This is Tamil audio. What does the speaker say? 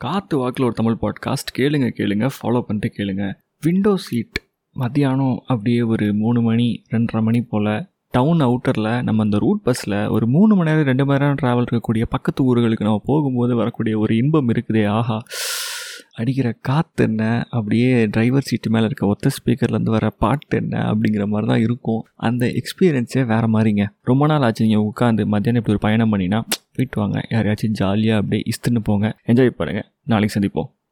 காற்று வாக்கில் ஒரு தமிழ் பாட்காஸ்ட் கேளுங்க கேளுங்க ஃபாலோ பண்ணிட்டு கேளுங்க. விண்டோ சீட் மத்தியானம் அப்படியே ஒரு மூணு மணி ரெண்டரை மணி போல் டவுன் அவுட்டரில் நம்ம அந்த ரூட் பஸ்ஸில் ஒரு மூணு மணி நேரம் ரெண்டு மணி நேரம் ட்ராவல் இருக்கக்கூடிய பக்கத்து ஊர்களுக்கு நம்ம போகும்போது வரக்கூடிய ஒரு இன்பம் இருக்குதே ஆஹா. அடிக்கிற காற்று என்ன? அப்படியே டிரைவர் சீட்டு மேலே இருக்க ஒத்த ஸ்பீக்கர்லேருந்து வர பாட்டு என்ன? அப்படிங்கிற மாதிரி தான் இருக்கும். அந்த எக்ஸ்பீரியன்ஸே வேறு மாதிரிங்க. ரொம்ப நாள் ஆச்சு நீங்கள் உட்காந்து மத்தியானம் இப்படி ஒரு பயணம் பண்ணினா போயிட்டு வாங்க. யாரையாச்சும் ஜாலியாக அப்படியே இஸ்துன்னு போங்க. என்ஜாய் பண்ணுங்கள் நாளைக்கு சந்திப்போம்.